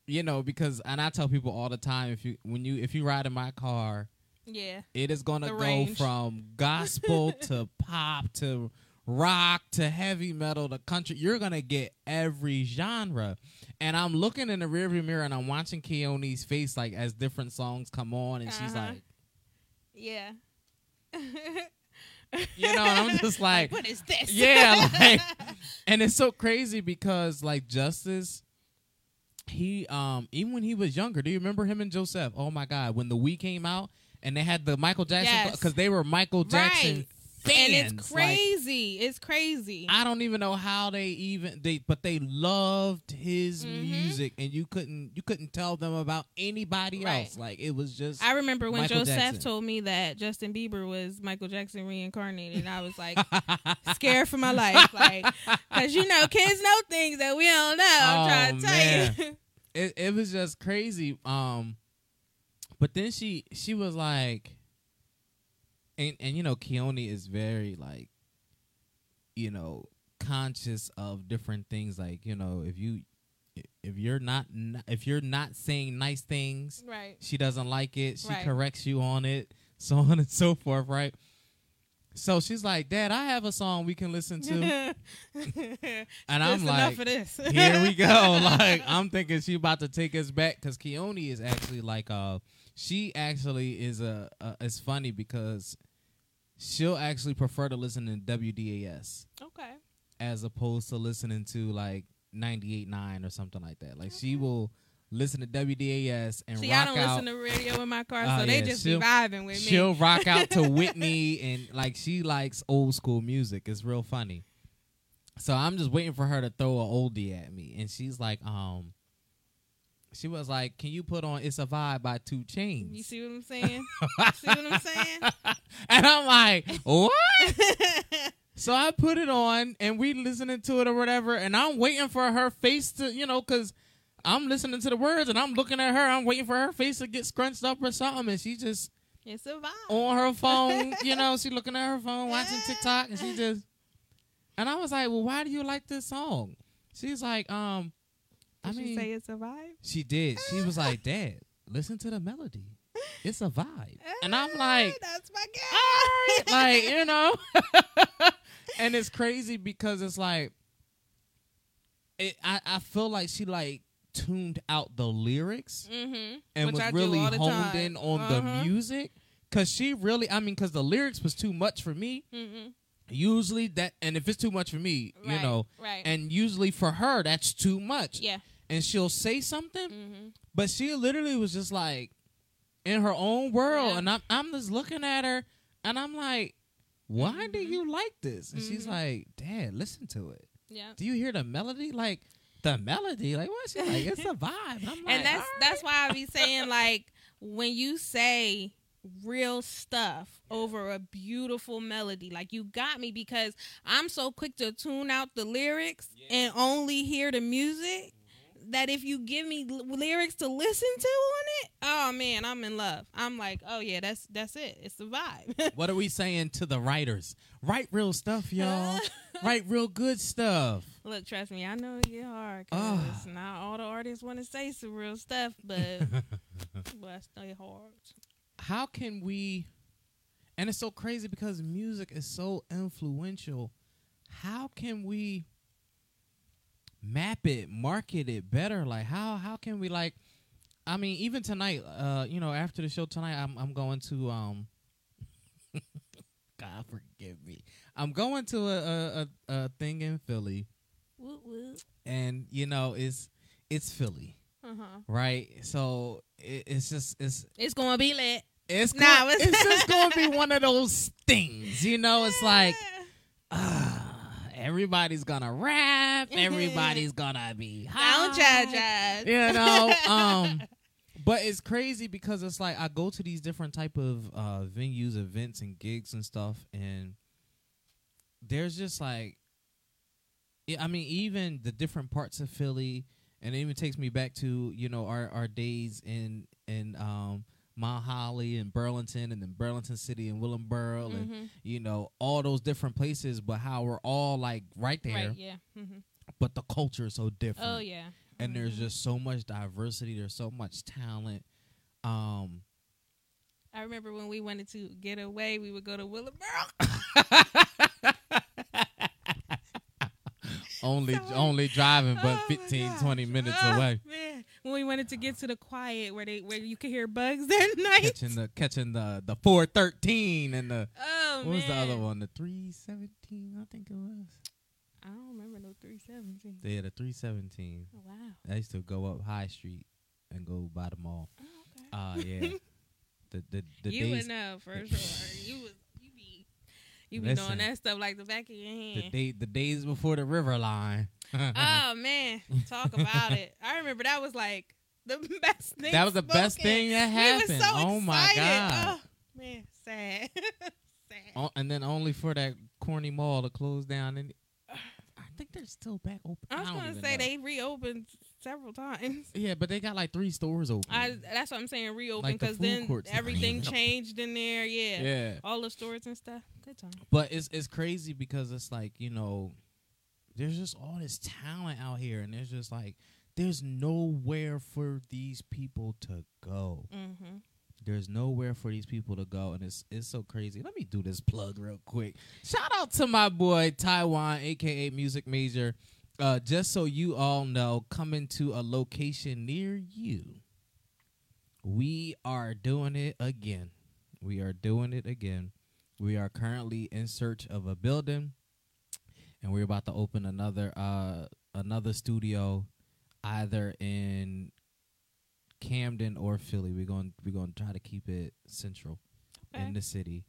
you know, because and I tell people all the time if you when you if you ride in my car, yeah. it is gonna go range. from gospel to pop to rock to heavy metal to country. You're gonna get every genre. And I'm looking in the rearview mirror and I'm watching Keone's face like as different songs come on, and she's Uh-huh. like, Yeah. you know, I'm just like, what is this? yeah, like, and it's so crazy because like Justice, he um even when he was younger, do you remember him and Joseph? Oh my God, when the We came out and they had the Michael Jackson Yes. because they were Michael Jackson Right. fans. and it's Like, crazy. it's crazy. I don't even know how they even they but they loved his Mhm. music and you couldn't you couldn't tell them about anybody Right. else. Like it was just I remember when Michael Joseph Jackson. told me that Justin Bieber was Michael Jackson reincarnated. I was like scared for my life, like because you know kids know things that we don't know. I'm Oh, trying to tell you. it, it was just crazy. Um, but then she she was like, and and you know Keone is very like, you know, conscious of different things. Like you know, if you if you're not if you're not saying nice things, right. she doesn't like it. She Right. corrects you on it, so on and so forth. Right. So she's like, Dad, I have a song we can listen to. and I'm like, here we go. Like I'm thinking she about to take us back because Keone is actually like uh she actually is a, a it's funny because she'll actually prefer to listen to WDAS okay. as opposed to listening to like 98.9 or something like that. Like she will listen to WDAS and See, I don't out. listen to radio in my car, Oh, so they yeah, just be vibing with me. She'll rock out to Whitney and like she likes old school music. It's real funny. So I'm just waiting for her to throw a oldie at me, and she's like, um, she was like, "Can you put on It's a Vibe by 2 Chainz?" You see what I'm saying? see what I'm saying? and I'm like, "What?" so I put it on, and we listening to it or whatever, and I'm waiting for her face to, you know, because. I'm listening to the words and I'm looking at her. I'm waiting for her face to get scrunched up or something, and she just it's a vibe. on her phone. you know, she looking at her phone, watching TikTok, and she just. And I was like, "Well, why do you like this song?" She's like, "Um, I Did she mean, say it's a vibe? she did. She was like, Dad, listen to the melody. It's a vibe." And I'm like, that's my guy. "All right," like you know. and it's crazy because it's like, it. I I feel like she like tuned out the lyrics Mm-hmm. and Which was I really honed time. in on Uh-huh. the music because she really i mean because the lyrics was too much for me Mm-hmm. Usually that and if it's too much for me you know right. and usually for her that's too much Yeah. and she'll say something Mm-hmm. but she literally was just like in her own world Yeah. and I'm, I'm just looking at her and i'm like why do Mhm. you like this and she's Mhm. like dad listen to it Yeah. do you hear the melody like the melody like what she like it's a vibe and, I'm like, and that's "All that's why I be saying like when you say real stuff over a beautiful melody like you got me because I'm so quick to tune out the lyrics and only hear the music that if you give me l- lyrics to listen to on it oh man I'm in love I'm like oh yeah that's that's it it's the vibe What are we saying to the writers? Write real stuff, y'all. Write real good stuff. Look, trust me, I know it get hard because Ah. not all the artists want to say some real stuff, but but it's still hard. How can we? And it's so crazy because music is so influential. How can we map it, market it better? Like how how can we like? I mean, even tonight, uh, you know, after the show tonight, I'm I'm going to um. God forgive me. I'm going to a a, a, thing in Philly. Woot woot. and you know it's it's Philly, Uh huh. right? So it, it's just it's It's gonna be lit. It's Nah, go- it's- it's just going to be one of those things, you know. It's like ah, everybody's gonna rap, everybody's gonna be high, don't judge us. you know. Um, But it's crazy because it's like I go to these different type of uh, venues, events, and gigs and stuff, and there's just like, yeah, I mean, even the different parts of Philly, and it even takes me back to you know our our days in in um, Mount Holly and Burlington, and then Burlington City and Willingboro, and Mhm. you know all those different places, but how we're all like right there, Right. Yeah. hmm but the culture is so different Oh yeah. and there's Mhm. just so much diversity. There's so much talent. Um, I remember when we wanted to get away, we would go to Willingboro. only Sorry. only driving, but Oh 15, gosh. 20 minutes Oh, away, Man. When we wanted to get to the quiet where they where you could hear bugs that night. catching the catching the the four thirteen and the oh what was the other one? The three seventeen, I think it was. I don't remember no three seventeen. They had a three seventeen. Oh, wow. I used to go up High Street and go by the mall. Oh, okay. Uh yeah. the the the you days would know for sure. You was you be you be Listen. doing that stuff like the back of your the hand. day the days before the river line. oh man, talk about it. I remember that was like the best thing. That was the best thing that We happened. was so oh my god. Oh, man, sad. sad. Oh, and then only for that corny mall to close down. And I think they're still back open. I was don't gonna say know. they reopened several times. Yeah, but they got like three stores open. I that's what I'm saying reopen Like the because then everything everything. changed in there. Yeah. yeah, all the stores and stuff. Good time. but it's it's crazy because it's like you know, there's just all this talent out here, and there's just like there's nowhere for these people to go. Mm-hmm. There's nowhere for these people to go, and it's it's so crazy. Let me do this plug real quick. Shout out to my boy Taiwan, aka Music Major. Uh, just so you all know, coming to a location near you. We are doing it again. We are doing it again. We are currently in search of a building, and we're about to open another uh another studio, either in Camden or Philly. We're going we're going to try to keep it central Okay. in the city.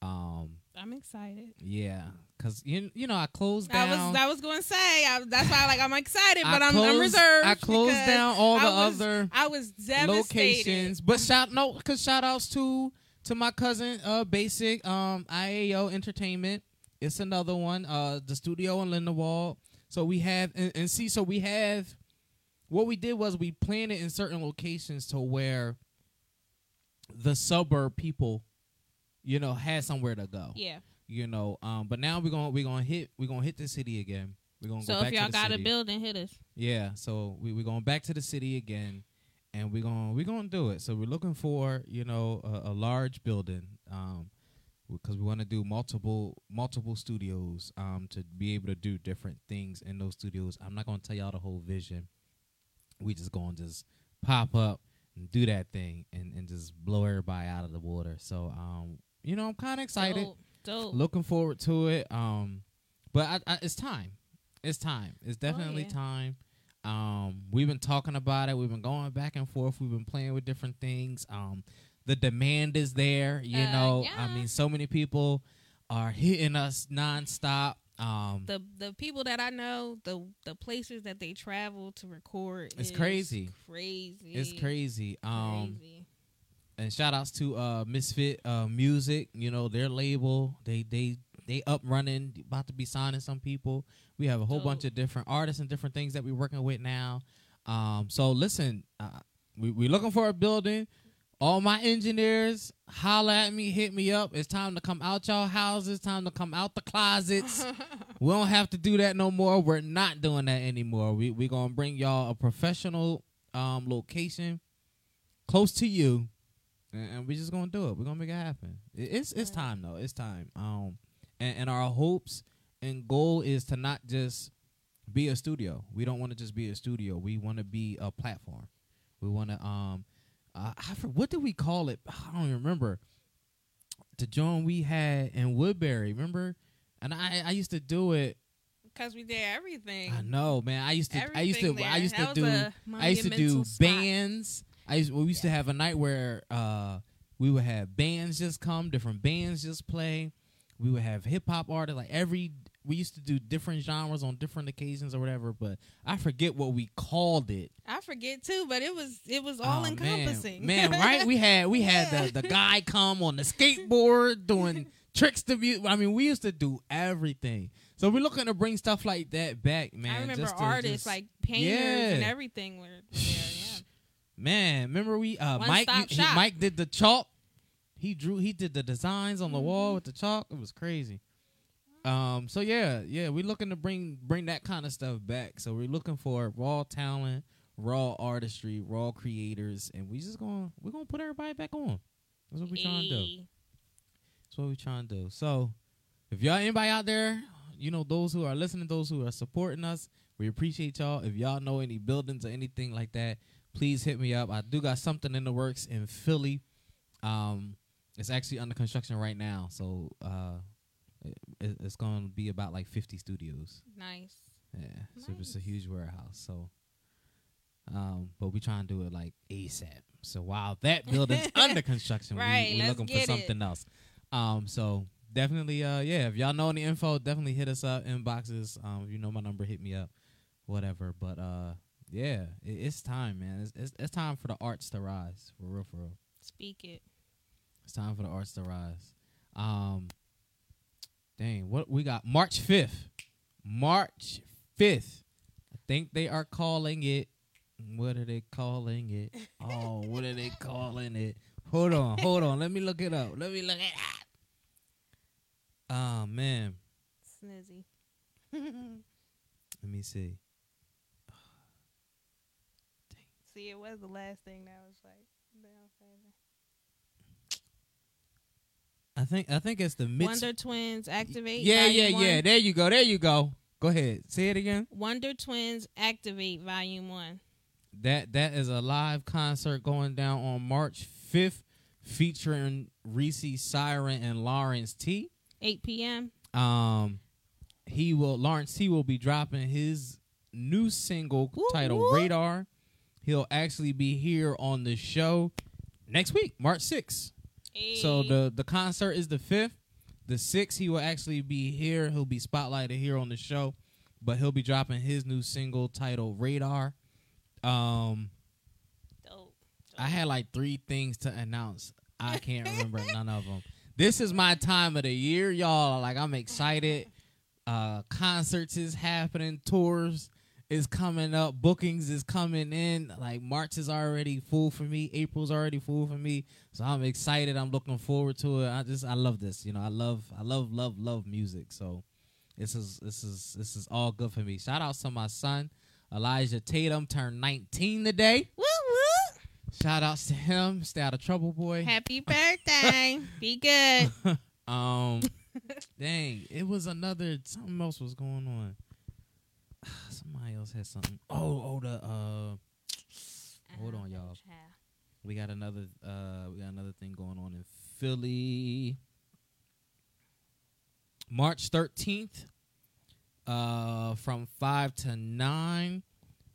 Um, I'm excited. yeah, cause you you know I closed I down. was I was going to say I, that's why like I'm excited, but I'm, I'm reserved. I closed down all the I was- other I was devastated. locations, but shout no, cause shout outs to to my cousin uh Basic um IAO Entertainment. It's another one. Uh, the studio in Lindenwold. So we have and, and see, so we have. What we did was we planned it in certain locations to where the suburb people, you know, had somewhere to go. Yeah. You know, um, but now we're gonna we're gonna hit we're gonna hit the city again. We're gonna So go back if y'all got city. a building, hit us. Yeah, so we we're going back to the city again, and we're gonna we're going to do it. So we're looking for you know a, a large building, um, because we want to do multiple multiple studios, um, to be able to do different things in those studios. I'm not going to tell y'all the whole vision. We just going to just pop up and do that thing and and just blow everybody out of the water. So um, you know, I'm kind of excited Dope. Dope. looking forward to it. Um, but I, I, it's time. It's time. It's definitely yeah. time. Um, we've been talking about it. We've been going back and forth. We've been playing with different things. Um, the demand is there. You Uh, know, I mean, so many people are hitting us nonstop. Um, the the people that I know, the the places that they travel to record, It's is crazy. Crazy. it's crazy. Um, Crazy. and shout outs to uh Misfit uh Music, you know, their label. They they they up running, about to be signing some people. We have a whole bunch of different artists and different things that we're working with now. Um so listen, uh, we we looking for a building. All my engineers, holla at me, hit me up. It's time to come out y'all houses, time to come out the closets. we don't have to do that no more. We're not doing that anymore. We we gonna bring y'all a professional um location close to you and, and we just gonna do it. We're gonna make it happen. It- It's it's time though. It's time. Um, and, and our hopes and goal is to not just be a studio. We don't want to just be a studio. We want to be a platform. We want to um, uh, I for, what did we call it? I don't even remember. The joint we had in Woodbury, remember? And I I used to do it. Because we did everything. I know, man. I used to I used to Everything I used to That do I used to do spot. bands. I used, we used to have a night where uh, we would have bands just come, different bands just play. We would have hip hop artists. Like every we used to do different genres on different occasions or whatever, but I forget what we called it. I forget too, but it was it was all Oh, encompassing. Man, right? We had we had Yeah. the the guy come on the skateboard doing tricks to view. I mean, we used to do everything. So we're looking to bring stuff like that back, man. I remember artists just- like painters and everything were, were there. Yeah. Man, remember we uh Mike he-. Mike did the chalk. He drew he did the designs on the Mm-hmm. wall with the chalk. It was crazy. Um so yeah, yeah, we're looking to bring bring that kind of stuff back. So we're looking for raw talent, raw artistry, raw creators, and we just going to we're to put everybody back on. That's what we're trying to do. That's what we're trying to do. So, if y'all anybody out there, you know those who are listening, those who are supporting us, we appreciate y'all. If y'all know any buildings or anything like that, please hit me up. I do got something in the works in Philly. Um, it's actually under construction right now, so uh, it, it's going to be about like 50 studios. Nice. Yeah, so it's a huge warehouse. So, um, but we trying to do it like ASAP. So while that building's under construction, Right, we, we're looking for get it. something else. Um, so definitely, uh, yeah. If y'all know any info, definitely hit us up inboxes. Um, if you know my number, hit me up, whatever. But uh, yeah, it, it's time, man. It's, it's it's time for the arts to rise, for real, for real. Speak it. It's time for the arts to rise. Um, dang, what we got? March fifth. March fifth. I think they are calling it. What are they calling it? Oh, what are they calling it? Hold on, hold on. Let me look it up. Let me look it up. Oh man, Snizzy. let me see. See, it was the last thing that was like down further. I think I think it's the mid. Wonder Twins activate. Yeah, yeah, one. yeah. There you go. There you go. Go ahead. Say it again. Wonder Twins activate volume one. That that is a live concert going down on March fifth, featuring Reese Siren and Lawrence T. 8 p.m. Um, he will Lawrence T will be dropping his new single Woo, titled. Radar. He'll actually be here on the show next week, March sixth. So the the concert is the fifth. The sixth, he will actually be here. He'll be spotlighted here on the show, but he'll be dropping his new single titled Radar. Um, dope. I had like three things to announce. I can't remember none of them. This is my time of the year, y'all. Like I'm excited. Uh, concerts is happening. Tours is coming up. Bookings is coming in. Like March is already full for me. April's already full for me. So I'm excited. I'm looking forward to it. I just I love this. You know, I love I love love love music. So this is this is this is all good for me. Shout out to my son Elijah Tatum turned 19 today. Woo woo. Shout outs to him. Stay out of trouble, boy. Happy birthday. Be good. Um, dang, it was another something else was going on. Somebody else had something. Oh, oh, the uh, Hold on, y'all. we got another uh, we got another thing going on in Philly. March thirteenth, uh, from five to nine,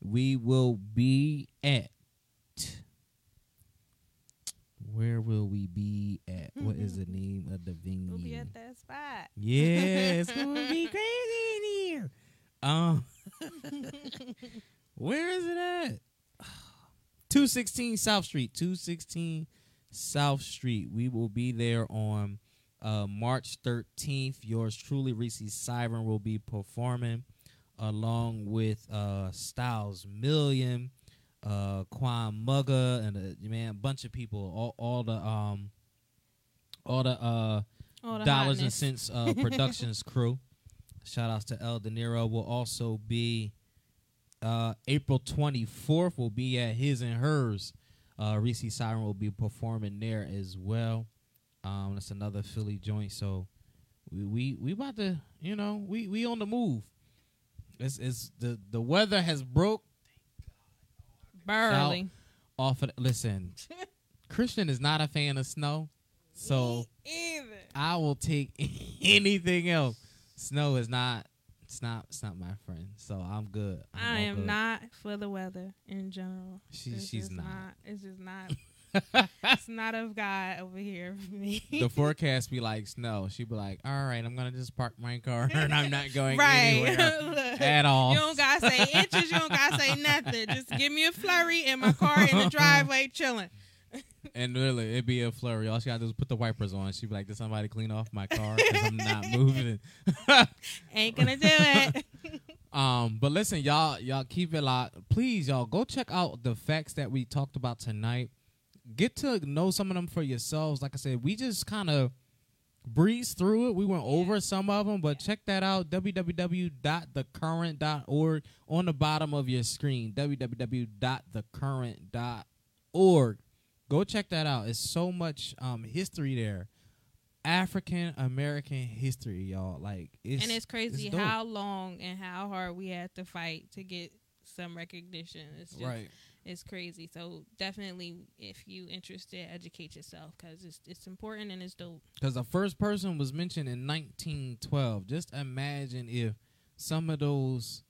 we will be at. Where will we be at? What is the name of the venue? We'll be at that spot. Yeah, it's gonna be crazy in here. Um, where is it at? Two sixteen South Street. Two sixteen South Street. We will be there on uh, March thirteenth. Yours truly, Reese Siren, will be performing along with uh, Styles Million, uh, Quan Mugga, and a man, a bunch of people. All, all the um, all the uh Oh, the Dollars and. Cents uh, Productions crew. Shout outs to El De Niro. Will also be uh, April 24th. Will be at his and hers. Uh, Reese Siren will be performing there as well. Um, that's another Philly joint. So we we we about to you know we we on the move. It's it's the the weather has broke Burley. off of. Listen, Christian is not a fan of snow, so. I will take anything else. Snow is not. It's not. It's not my friend. So I'm good. I'm I am good. not for the weather in general. She- It's she's just not. It's just not it's not of God over here for me. the forecast be like snow. She be like, all right, I'm gonna just park my car and I'm not going right. anywhere Look, at all. You don't gotta say inches. You don't gotta say nothing. Just give me a flurry in my car in the driveway, chilling. And really, it'd be a flurry. All she gotta do is put the wipers on. She'd be like, "Did somebody clean off my car? Because I'm not moving." Ain't gonna do it. um, but listen, y'all, y'all keep it locked. Please, y'all, go check out the facts that we talked about tonight. Get to know some of them for yourselves. Like I said, we just kind of breezed through it. We went over some of them, but check that out. www.thecurrent.org on the bottom of your screen. www.thecurrent.org. Go check that out. It's so much um, history there. African American history, y'all. Like, it's, and it's crazy dope. how long and how hard we had to fight to get some recognition. It's just, right. It's crazy. So definitely, if you interested, educate yourself because it's it's important and it's dope. Because the first person was mentioned in 1912. Just imagine if some of those,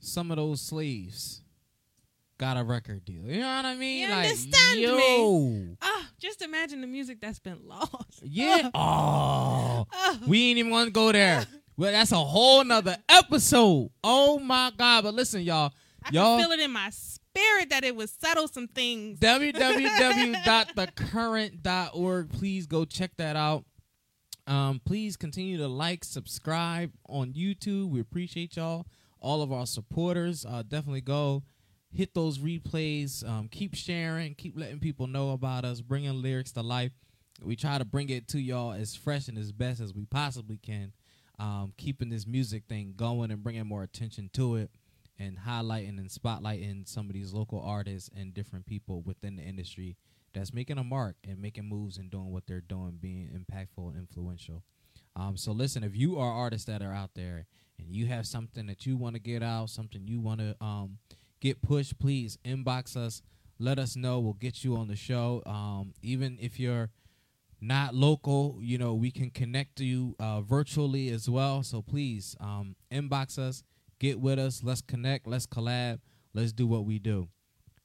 some of those slaves got a record deal. You know what I mean? You like, understand yo, me? Ah, just imagine the music that's been lost. yeah. Oh, Ah. we ain't even want to go there. Well, that's a whole nother episode. Oh my god! But listen, y'all, I y'all. feel it in my spirit that it would settle some things. www.thecurrent.org. Please go check that out. Um, please continue to like, subscribe on YouTube. We appreciate y'all, all of our supporters. Uh, definitely go hit those replays. Um, keep sharing, keep letting people know about us, bringing lyrics to life. We try to bring it to y'all as fresh and as best as we possibly can. Um, keeping this music thing going and bringing more attention to it and highlighting and spotlighting some of these local artists and different people within the industry that's making a mark and making moves and doing what they're doing, being impactful and influential. Um, so listen, if you are artists that are out there and you have something that you want to get out, something you want to um, get pushed, please inbox us. Let us know. We'll get you on the show. Um, even if you're not local, you know, we can connect to you uh, virtually as well. So please um, inbox us, get with us. Let's connect. Let's collab. Let's do what we do.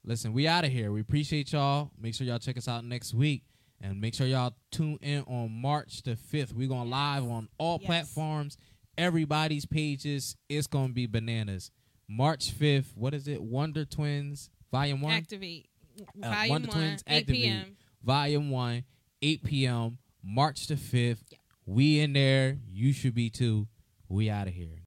Listen, we out of here. We appreciate y'all. Make sure y'all check us out next week. And make sure y'all tune in on March the 5th. We're going live on all Yes. platforms, everybody's pages. It's going to be bananas. March 5th. What is it? Wonder Twins, Volume 1? Activate. Uh, Volume Wonder one, Twins 8 Activate. p.m. Volume 1, 8 p.m., March the 5th. Yeah. We in there. You should be too. We out of here.